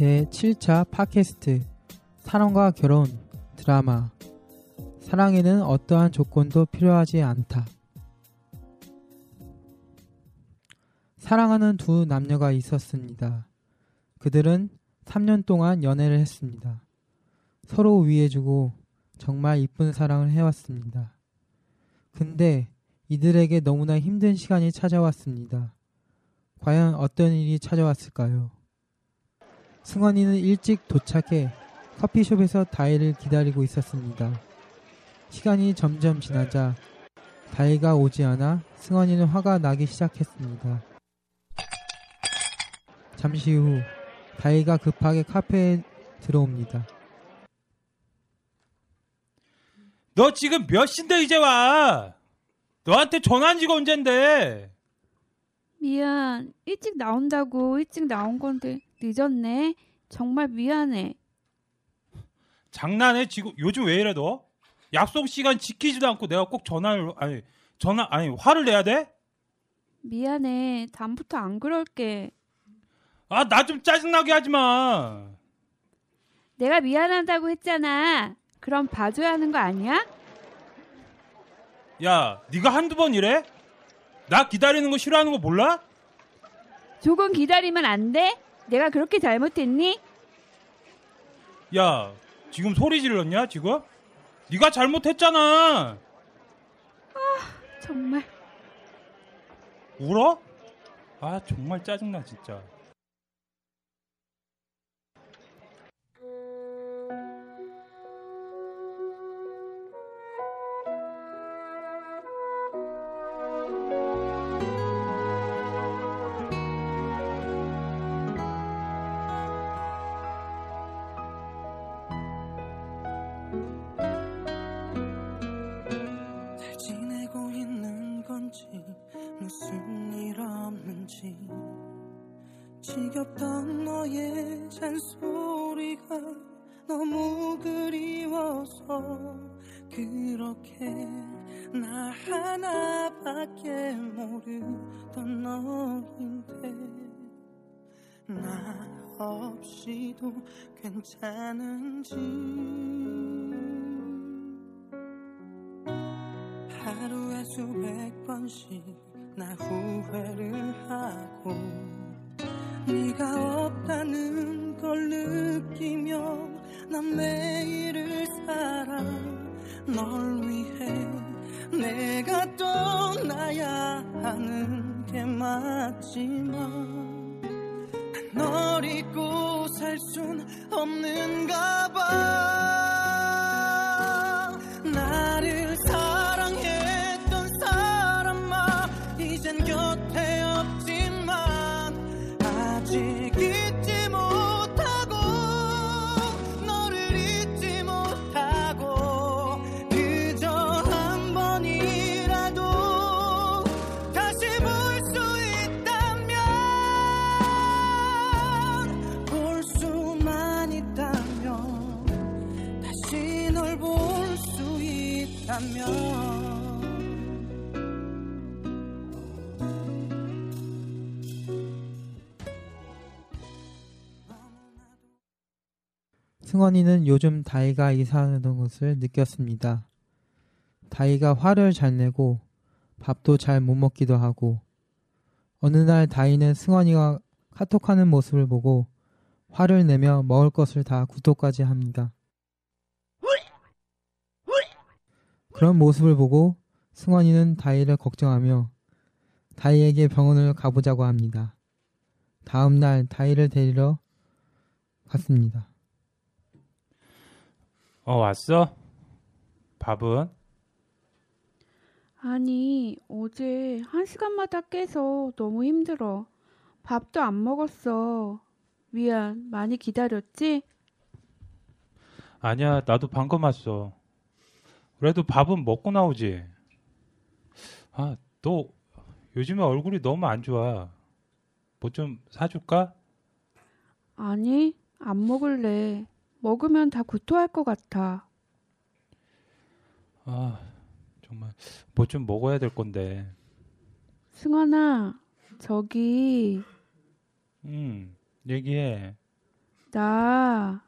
제 7차 팟캐스트 사랑과 결혼 드라마 사랑에는 어떠한 조건도 필요하지 않다. 사랑하는 두 남녀가 있었습니다. 그들은 3년 동안 연애를 했습니다. 서로 위해주고 정말 이쁜 사랑을 해왔습니다. 근데 이들에게 너무나 힘든 시간이 찾아왔습니다. 과연 어떤 일이 찾아왔을까요? 승원이는 일찍 도착해 커피숍에서 다이를 기다리고 있었습니다. 시간이 점점 지나자 다이가 오지 않아 승원이는 화가 나기 시작했습니다. 잠시 후 다이가 급하게 카페에 들어옵니다. 너 지금 몇 시인데 이제 와? 너한테 전화한 지가 언젠데? 미안. 일찍 나온다고 일찍 나온 건데 늦었네. 정말 미안해. 장난해? 지금 요즘 왜 이래 너? 약속 시간 지키지도 않고 내가 꼭 전화를 아니 전화 아니 화를 내야 돼? 미안해. 다음부터 안 그럴게. 아 나 좀 짜증나게 하지 마. 내가 미안하다고 했잖아. 그럼 봐줘야 하는 거 아니야? 야, 네가 한두 번 이래? 나 기다리는 거 싫어하는 거 몰라? 조금 기다리면 안 돼? 내가 그렇게 잘못했니? 야, 지금 소리 질렀냐 지금? 네가 잘못했잖아. 정말. 울어? 아 정말 짜증나 진짜. 지겹던 너의 잔소리가 너무 그리워서 그렇게 나 하나밖에 모르던 너인데 나 없이도 괜찮은지 하루에 수백 번씩 나 후회를 하고 네가 없다는 걸 느끼며 난 매일을 살아 널 위해 내가 떠나야 하는 게 맞지만 널 잊고 살 순 없는가 봐 승원이는 요즘 다이가 이상하던 것을 느꼈습니다. 다이가 화를 잘 내고 밥도 잘 못 먹기도 하고 어느 날 다이는 승원이가 카톡하는 모습을 보고 화를 내며 먹을 것을 다 구토까지 합니다. 그런 모습을 보고 승원이는 다이를 걱정하며 다이에게 병원을 가보자고 합니다. 다음 날 다이를 데리러 갔습니다. 어, 왔어? 밥은? 아니, 어제 한 시간마다 깨서 너무 힘들어. 밥도 안 먹었어. 미안, 많이 기다렸지? 아니야, 나도 방금 왔어. 그래도 밥은 먹고 나오지. 아, 너 요즘에 얼굴이 너무 안 좋아. 뭐 좀 사줄까? 아니, 안 먹을래. 먹으면 다 구토할 것 같아. 아, 정말 뭐 좀 먹어야 될 건데. 승환아, 저기, 음, 얘기해. 나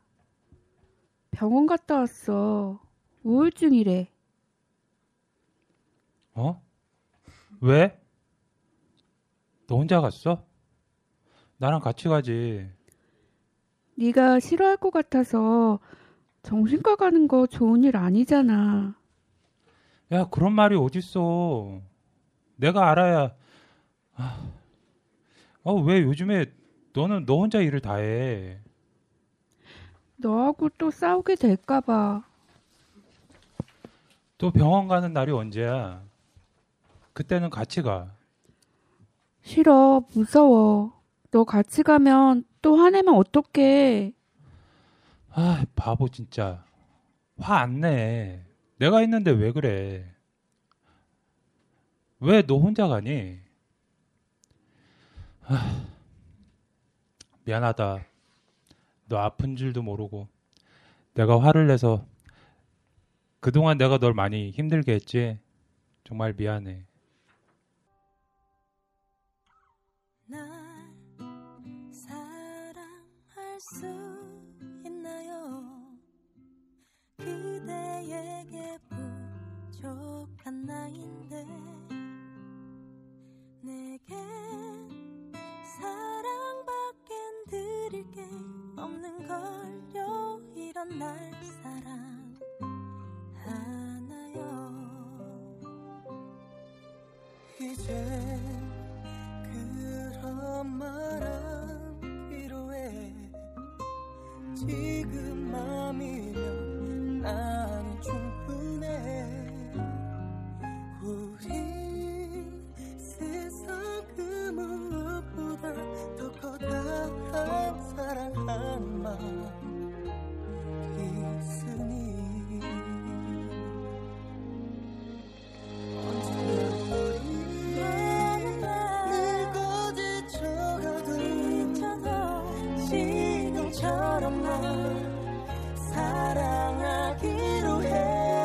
병원 갔다 왔어. 우울증이래. 어? 왜? 너 혼자 갔어? 나랑 같이 가지. 네가 싫어할 것 같아서 정신과 가는 거 좋은 일 아니잖아. 야, 그런 말이 어딨어. 내가 알아야. 아, 어, 왜 요즘에 너는 너 혼자 일을 다 해? 너하고 또 싸우게 될까봐. 또 병원 가는 날이 언제야? 그때는 같이 가. 싫어, 무서워. 너 같이 가면 또 화내면 어떡해. 아, 바보 진짜. 화 안 내. 내가 있는데 왜 그래? 왜 너 혼자 가니? 아, 미안하다. 너 아픈 줄도 모르고 내가 화를 내서 그동안 내가 널 많이 힘들게 했지. 정말 미안해. 내겐 처럼 날 사랑하기로 해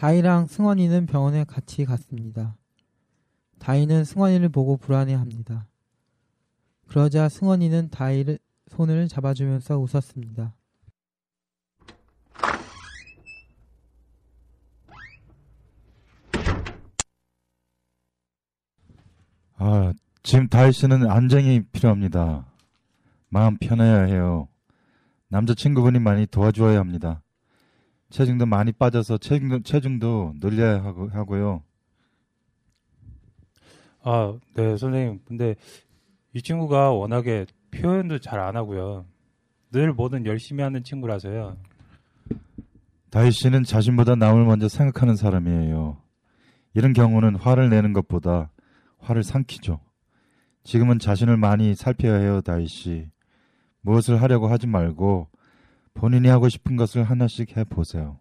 다희랑 승원이는 병원에 같이 갔습니다. 다희는 승원이를 보고 불안해합니다. 그러자 승원이는 다희를 손을 잡아주면서 웃었습니다. 아, 지금 다희 씨는 안정이 필요합니다. 마음 편해야 해요. 남자친구분이 많이 도와주어야 합니다. 체중도 많이 빠져서 체중도, 체중도 늘려야 하고, 하고요. 아, 네, 선생님. 근데 이 친구가 워낙에 표현도 잘 안 하고요. 늘 뭐든 열심히 하는 친구라서요. 다희 씨는 자신보다 남을 먼저 생각하는 사람이에요. 이런 경우는 화를 내는 것보다 화를 삼키죠. 지금은 자신을 많이 살펴야 해요, 다희 씨. 무엇을 하려고 하지 말고 본인이 하고 싶은 것을 하나씩 해 보세요.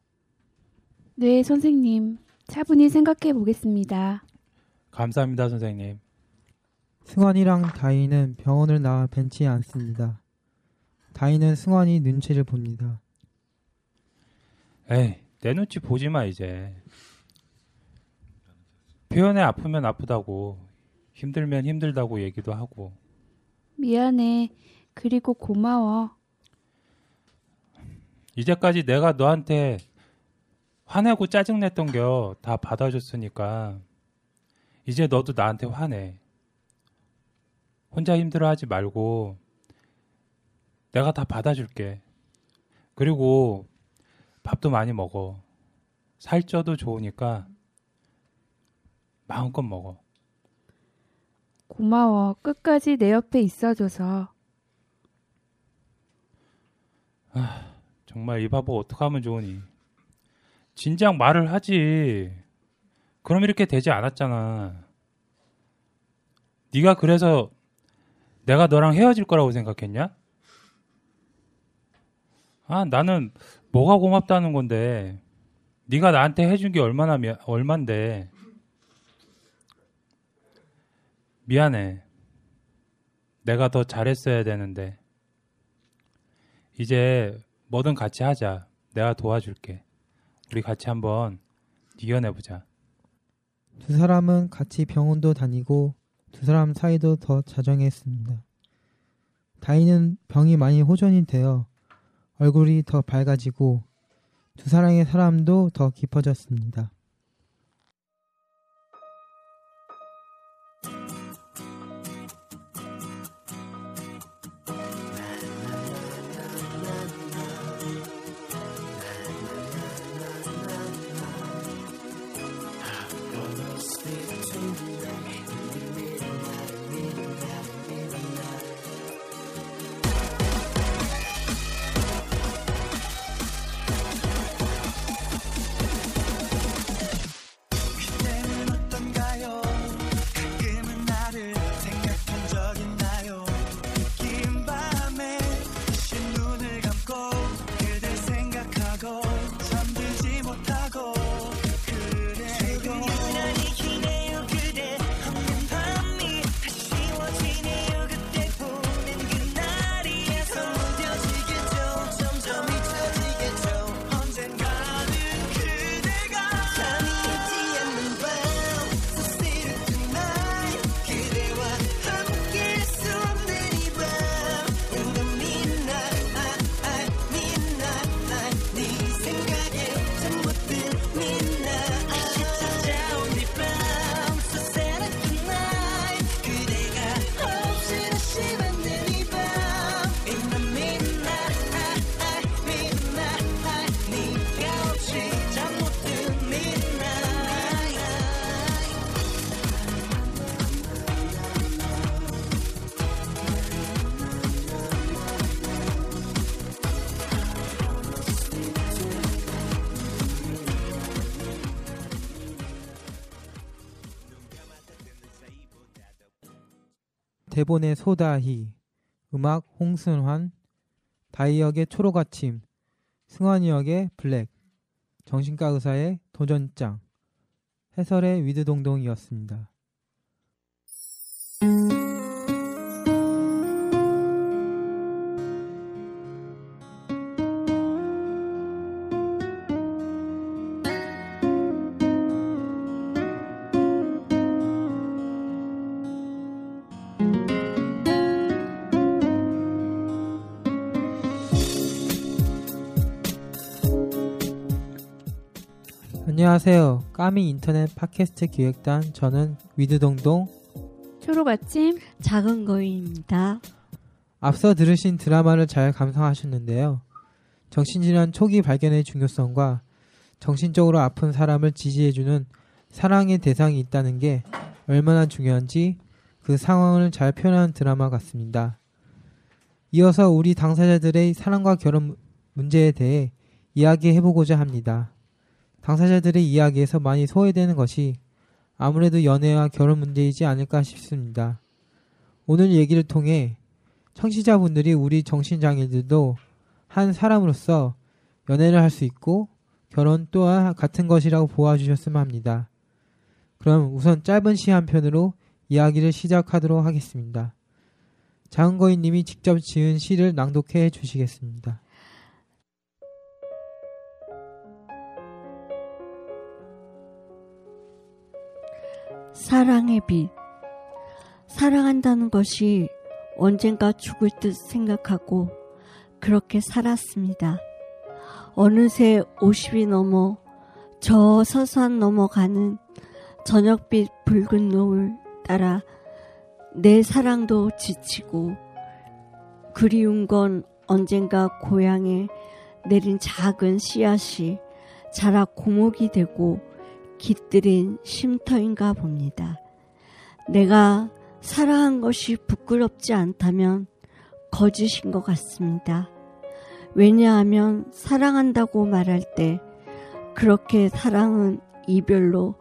네, 선생님. 차분히 생각해 보겠습니다. 감사합니다, 선생님. 승환이랑 다희는 병원을 나와 벤치에 앉습니다. 다희는 승환이 눈치를 봅니다. 에이, 내 눈치 보지 마, 이제. 표현에 아프면 아프다고, 힘들면 힘들다고 얘기도 하고. 미안해. 그리고 고마워. 이제까지 내가 너한테 화내고 짜증냈던 겨 다 받아줬으니까, 이제 너도 나한테 화내. 혼자 힘들어하지 말고, 내가 다 받아줄게. 그리고 밥도 많이 먹어. 살쪄도 좋으니까 마음껏 먹어. 고마워. 끝까지 내 옆에 있어줘서. 정말 이 바보 어떻게 하면 좋으니? 진작 말을 하지. 그럼 이렇게 되지 않았잖아. 네가 그래서 내가 너랑 헤어질 거라고 생각했냐? 아, 나는 뭐가 고맙다는 건데. 네가 나한테 해준 게 얼마나 미, 얼만데. 미안해. 내가 더 잘했어야 되는데. 이제 뭐든 같이 하자. 내가 도와줄게. 우리 같이 한번 이겨내보자. 두 사람은 같이 병원도 다니고 두 사람 사이도 더 자정했습니다. 다희는 병이 많이 호전이 되어 얼굴이 더 밝아지고 두 사랑의 사람도 더 깊어졌습니다. 대본의 소다희, 음악 홍순환, 다희 역의 초록아침, 승환이 역의 블랙, 정신과 의사의 도전장, 해설의 위드동동이었습니다. 안녕하세요. 까미 인터넷 팟캐스트 기획단 저는 위드동동 초록 아침 작은 거인입니다. 앞서 들으신 드라마를 잘 감상하셨는데요. 정신질환 초기 발견의 중요성과 정신적으로 아픈 사람을 지지해주는 사랑의 대상이 있다는 게 얼마나 중요한지 그 상황을 잘 표현한 드라마 같습니다. 이어서 우리 당사자들의 사랑과 결혼 문제에 대해 이야기해보고자 합니다. 당사자들의 이야기에서 많이 소외되는 것이 아무래도 연애와 결혼 문제이지 않을까 싶습니다. 오늘 얘기를 통해 청취자분들이 우리 정신장애들도 한 사람으로서 연애를 할 수 있고 결혼 또한 같은 것이라고 보아주셨으면 합니다. 그럼 우선 짧은 시 한 편으로 이야기를 시작하도록 하겠습니다. 장은거인님이 직접 지은 시를 낭독해 주시겠습니다. 사랑의 빛. 사랑한다는 것이 언젠가 죽을 듯 생각하고 그렇게 살았습니다. 어느새 50이 넘어 저 서산 넘어가는 저녁빛 붉은 노을 따라 내 사랑도 지치고 그리운 건 언젠가 고향에 내린 작은 씨앗이 자라 고목이 되고 깃들인 쉼터인가 봅니다. 내가 사랑한 것이 부끄럽지 않다면 거짓인 것 같습니다. 왜냐하면 사랑한다고 말할 때 그렇게 사랑은 이별로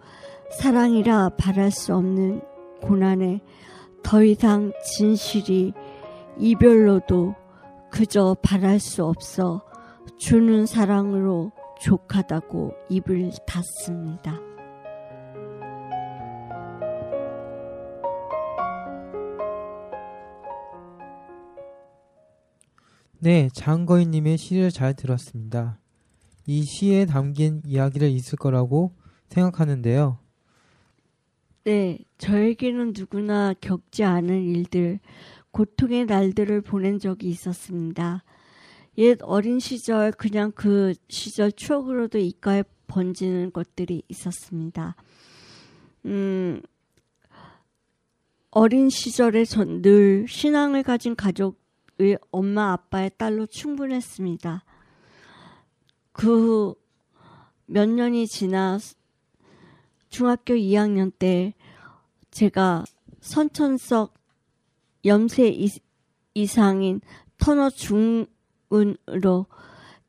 사랑이라 바랄 수 없는 고난에 더 이상 진실이 이별로도 그저 바랄 수 없어 주는 사랑으로 족하다고 입을 닫습니다. 네, 장거인님의 시를 잘 들었습니다. 이 시에 담긴 이야기를 있을 거라고 생각하는데요. 네, 저에게는 누구나 겪지 않은 일들, 고통의 날들을 보낸 적이 있었습니다. 옛 어린 시절, 그냥 그 시절 추억으로도 입가에 번지는 것들이 있었습니다. 음, 어린 시절에 전 늘 신앙을 가진 가족 의 엄마 아빠의 딸로 충분했습니다. 그 후 몇 년이 지나 중학교 2학년 때 제가 선천성 염세 이- 이상인 터너 중은으로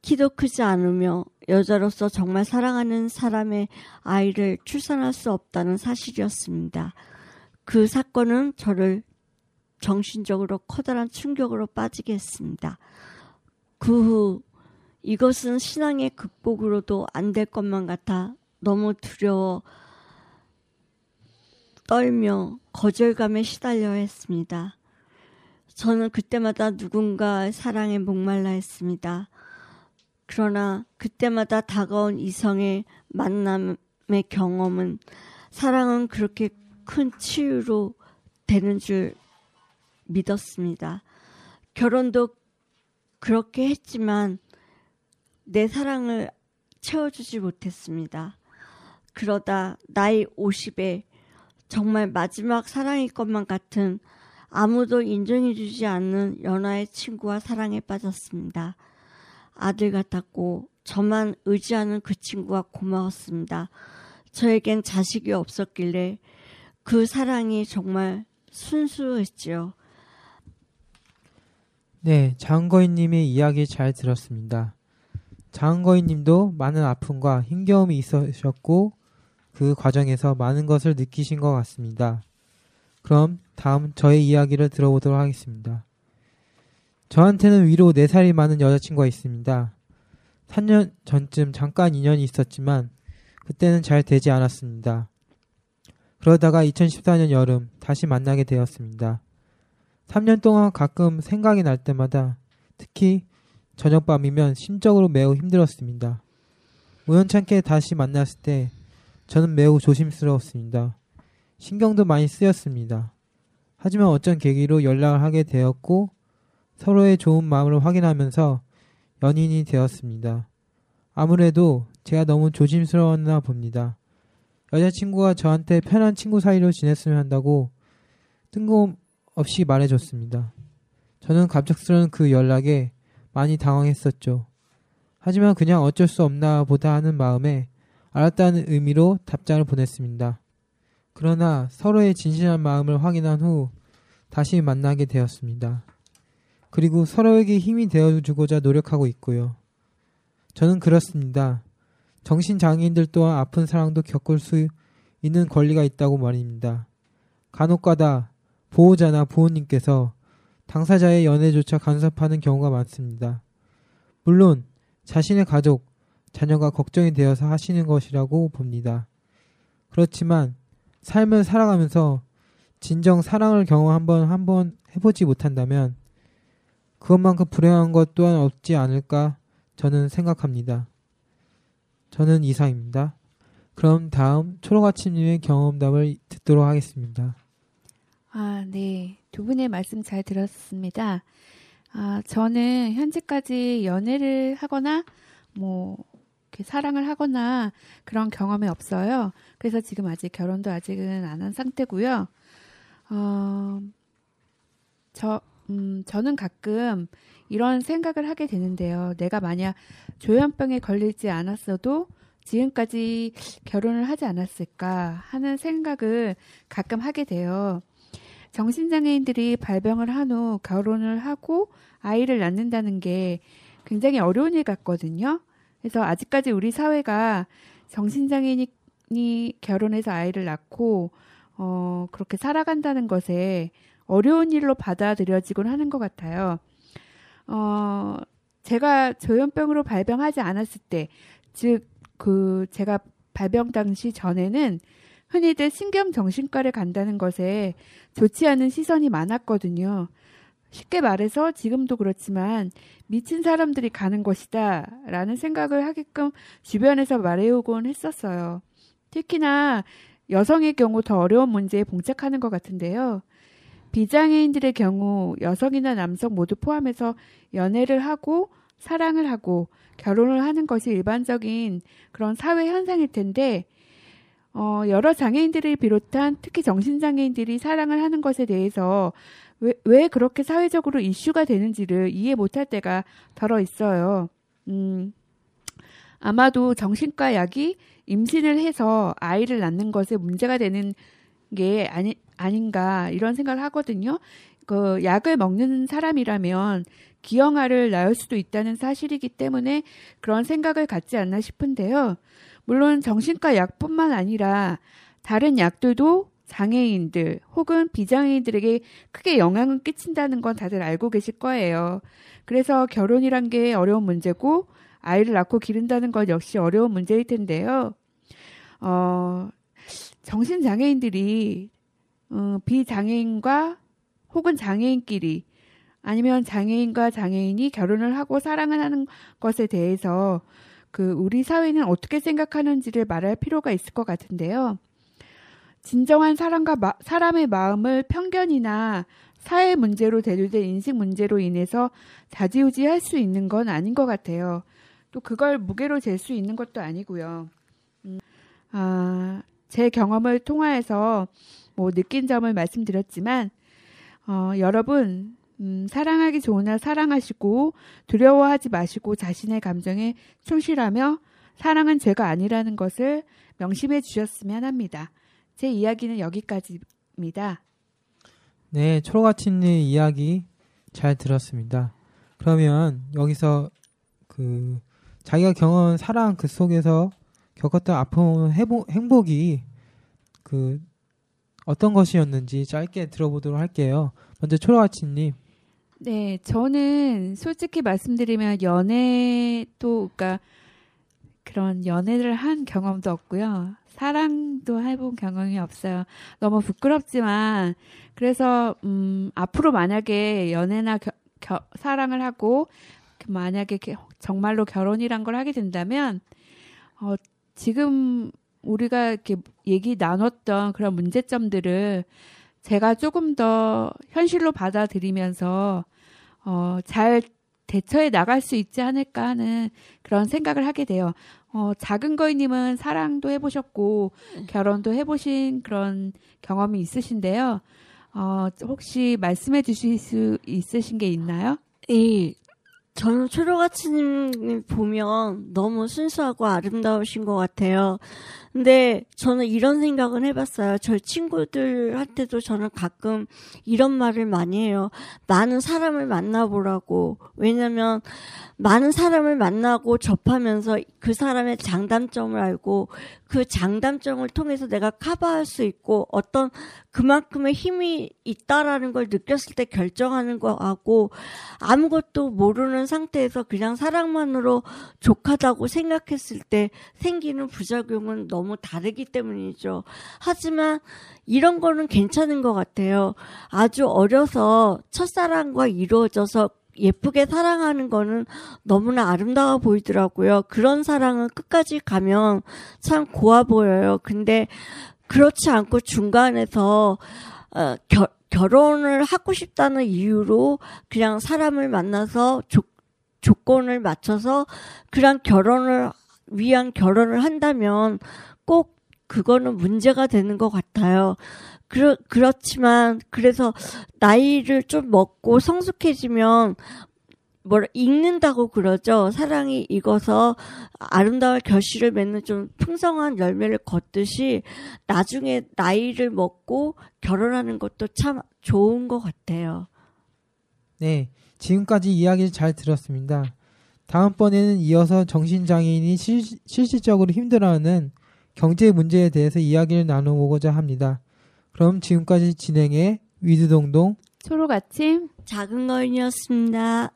키도 크지 않으며 여자로서 정말 사랑하는 사람의 아이를 출산할 수 없다는 사실이었습니다. 그 사건은 저를 정신적으로 커다란 충격으로 빠지게 했습니다. 그 후 이것은 신앙의 극복으로도 안 될 것만 같아 너무 두려워 떨며 거절감에 시달려 했습니다. 저는 그때마다 누군가 사랑에 목말라 했습니다. 그러나 그때마다 다가온 이성의 만남의 경험은 사랑은 그렇게 큰 치유로 되는 줄 믿었습니다. 결혼도 그렇게 했지만 내 사랑을 채워주지 못했습니다. 그러다 나이 50에 정말 마지막 사랑일 것만 같은 아무도 인정해주지 않는 연하의 친구와 사랑에 빠졌습니다. 아들 같았고 저만 의지하는 그 친구가 고마웠습니다. 저에겐 자식이 없었길래 그 사랑이 정말 순수했지요. 네, 장거인님의 이야기 잘 들었습니다. 장거인님도 많은 아픔과 힘겨움이 있으셨고 그 과정에서 많은 것을 느끼신 것 같습니다. 그럼 다음 저의 이야기를 들어보도록 하겠습니다. 저한테는 위로 4살이 많은 여자친구가 있습니다. 3년 전쯤 잠깐 인연이 있었지만 그때는 잘 되지 않았습니다. 그러다가 2014년 여름 다시 만나게 되었습니다. 3년 동안 가끔 생각이 날 때마다 특히 저녁밤이면 심적으로 매우 힘들었습니다. 우연찮게 다시 만났을 때 저는 매우 조심스러웠습니다. 신경도 많이 쓰였습니다. 하지만 어쩐 계기로 연락을 하게 되었고 서로의 좋은 마음을 확인하면서 연인이 되었습니다. 아무래도 제가 너무 조심스러웠나 봅니다. 여자친구가 저한테 편한 친구 사이로 지냈으면 한다고 뜬금 없이 말해줬습니다. 저는 갑작스러운 그 연락에 많이 당황했었죠. 하지만 그냥 어쩔 수 없나 보다 하는 마음에 알았다는 의미로 답장을 보냈습니다. 그러나 서로의 진실한 마음을 확인한 후 다시 만나게 되었습니다. 그리고 서로에게 힘이 되어주고자 노력하고 있고요. 저는 그렇습니다. 정신장애인들 또한 아픈 사랑도 겪을 수 있는 권리가 있다고 말입니다. 간혹가다 보호자나 부모님께서 당사자의 연애조차 간섭하는 경우가 많습니다. 물론 자신의 가족, 자녀가 걱정이 되어서 하시는 것이라고 봅니다. 그렇지만 삶을 살아가면서 진정 사랑을 경험 한번 한번 해보지 못한다면 그것만큼 불행한 것 또한 없지 않을까 저는 생각합니다. 저는 이상입니다. 그럼 다음 초록아침님의 경험담을 듣도록 하겠습니다. 아, 네. 두 분의 말씀 잘 들었습니다. 아, 저는 현재까지 연애를 하거나 뭐 사랑을 하거나 그런 경험이 없어요. 그래서 지금 아직 결혼도 아직은 안 한 상태고요. 어, 저, 음, 저는 가끔 이런 생각을 하게 되는데요. 내가 만약 조현병에 걸리지 않았어도 지금까지 결혼을 하지 않았을까 하는 생각을 가끔 하게 돼요. 정신장애인들이 발병을 한 후 결혼을 하고 아이를 낳는다는 게 굉장히 어려운 일 같거든요. 그래서 아직까지 우리 사회가 정신장애인이 결혼해서 아이를 낳고 어, 그렇게 살아간다는 것에 어려운 일로 받아들여지곤 하는 것 같아요. 어, 제가 조현병으로 발병하지 않았을 때, 즉, 그, 제가 발병 당시 전에는 흔히들 신경정신과를 간다는 것에 좋지 않은 시선이 많았거든요. 쉽게 말해서 지금도 그렇지만 미친 사람들이 가는 것이다 라는 생각을 하게끔 주변에서 말해오곤 했었어요. 특히나 여성의 경우 더 어려운 문제에 봉착하는 것 같은데요. 비장애인들의 경우 여성이나 남성 모두 포함해서 연애를 하고 사랑을 하고 결혼을 하는 것이 일반적인 그런 사회 현상일 텐데 어, 여러 장애인들을 비롯한 특히 정신장애인들이 사랑을 하는 것에 대해서 왜, 왜 그렇게 사회적으로 이슈가 되는지를 이해 못할 때가 덜어 있어요. 음, 아마도 정신과 약이 임신을 해서 아이를 낳는 것에 문제가 되는 게 아니, 아닌가 이런 생각을 하거든요. 그 약을 먹는 사람이라면 기형아를 낳을 수도 있다는 사실이기 때문에 그런 생각을 갖지 않나 싶은데요. 물론 정신과 약뿐만 아니라 다른 약들도 장애인들 혹은 비장애인들에게 크게 영향을 끼친다는 건 다들 알고 계실 거예요. 그래서 결혼이란 게 어려운 문제고 아이를 낳고 기른다는 것 역시 어려운 문제일 텐데요. 어, 정신장애인들이 어, 비장애인과 혹은 장애인끼리 아니면 장애인과 장애인이 결혼을 하고 사랑을 하는 것에 대해서 그 우리 사회는 어떻게 생각하는지를 말할 필요가 있을 것 같은데요. 진정한 사람과 마, 사람의 마음을 편견이나 사회 문제로 대두된 인식 문제로 인해서 자지우지 할 수 있는 건 아닌 것 같아요. 또 그걸 무게로 잴 수 있는 것도 아니고요. 음, 아, 제 경험을 통하여서 뭐 느낀 점을 말씀드렸지만 어, 여러분 음, 사랑하기 좋은 날 사랑하시고 두려워하지 마시고 자신의 감정에 충실하며 사랑은 죄가 아니라는 것을 명심해 주셨으면 합니다. 제 이야기는 여기까지입니다. 네, 초록아침님 이야기 잘 들었습니다. 그러면 여기서 그 자기가 경험한 사랑 그 속에서 겪었던 아픔 회복, 행복이 그 어떤 것이었는지 짧게 들어보도록 할게요. 먼저 초록아침님. 네, 저는 솔직히 말씀드리면 연애 또 그러니까 그런 연애를 한 경험도 없고요. 사랑도 해본 경험이 없어요. 너무 부끄럽지만 그래서 음 앞으로 만약에 연애나 겨, 겨, 사랑을 하고 만약에 정말로 결혼이란 걸 하게 된다면 어 지금 우리가 이렇게 얘기 나눴던 그런 문제점들을 제가 조금 더 현실로 받아들이면서 어, 잘 대처해 나갈 수 있지 않을까 하는 그런 생각을 하게 돼요. 어, 작은 거인님은 사랑도 해보셨고 결혼도 해보신 그런 경험이 있으신데요. 어, 혹시 말씀해 주실 수 있으신 게 있나요? 예, 저는 초록아치님 보면 너무 순수하고 아름다우신 것 같아요. 근데 저는 이런 생각은 해봤어요. 저희 친구들한테도 저는 가끔 이런 말을 많이 해요. 많은 사람을 만나보라고. 왜냐면 많은 사람을 만나고 접하면서 그 사람의 장단점을 알고 그 장단점을 통해서 내가 커버할 수 있고 어떤 그만큼의 힘이 있다라는 걸 느꼈을 때 결정하는 거하고 아무것도 모르는 상태에서 그냥 사랑만으로 족하다고 생각했을 때 생기는 부작용은 너무 다르기 때문이죠. 하지만 이런 거는 괜찮은 것 같아요. 아주 어려서 첫사랑과 이루어져서 예쁘게 사랑하는 거는 너무나 아름다워 보이더라고요. 그런 사랑은 끝까지 가면 참 고와 보여요. 근데 그렇지 않고 중간에서 어, 겨, 결혼을 하고 싶다는 이유로 그냥 사람을 만나서 조, 조건을 맞춰서 그냥 결혼을 위한 결혼을 한다면 꼭 그거는 문제가 되는 것 같아요. 그렇, 그렇지만, 그래서, 나이를 좀 먹고 성숙해지면, 뭐라, 익는다고 그러죠. 사랑이 익어서 아름다운 결실을 맺는 좀 풍성한 열매를 걷듯이, 나중에 나이를 먹고 결혼하는 것도 참 좋은 것 같아요. 네, 지금까지 이야기를 잘 들었습니다. 다음번에는 이어서 정신장애인이 실, 실질적으로 힘들어하는 경제 문제에 대해서 이야기를 나눠보고자 합니다. 그럼 지금까지 진행해 위드동동 초록 아침 작은 거인이었습니다.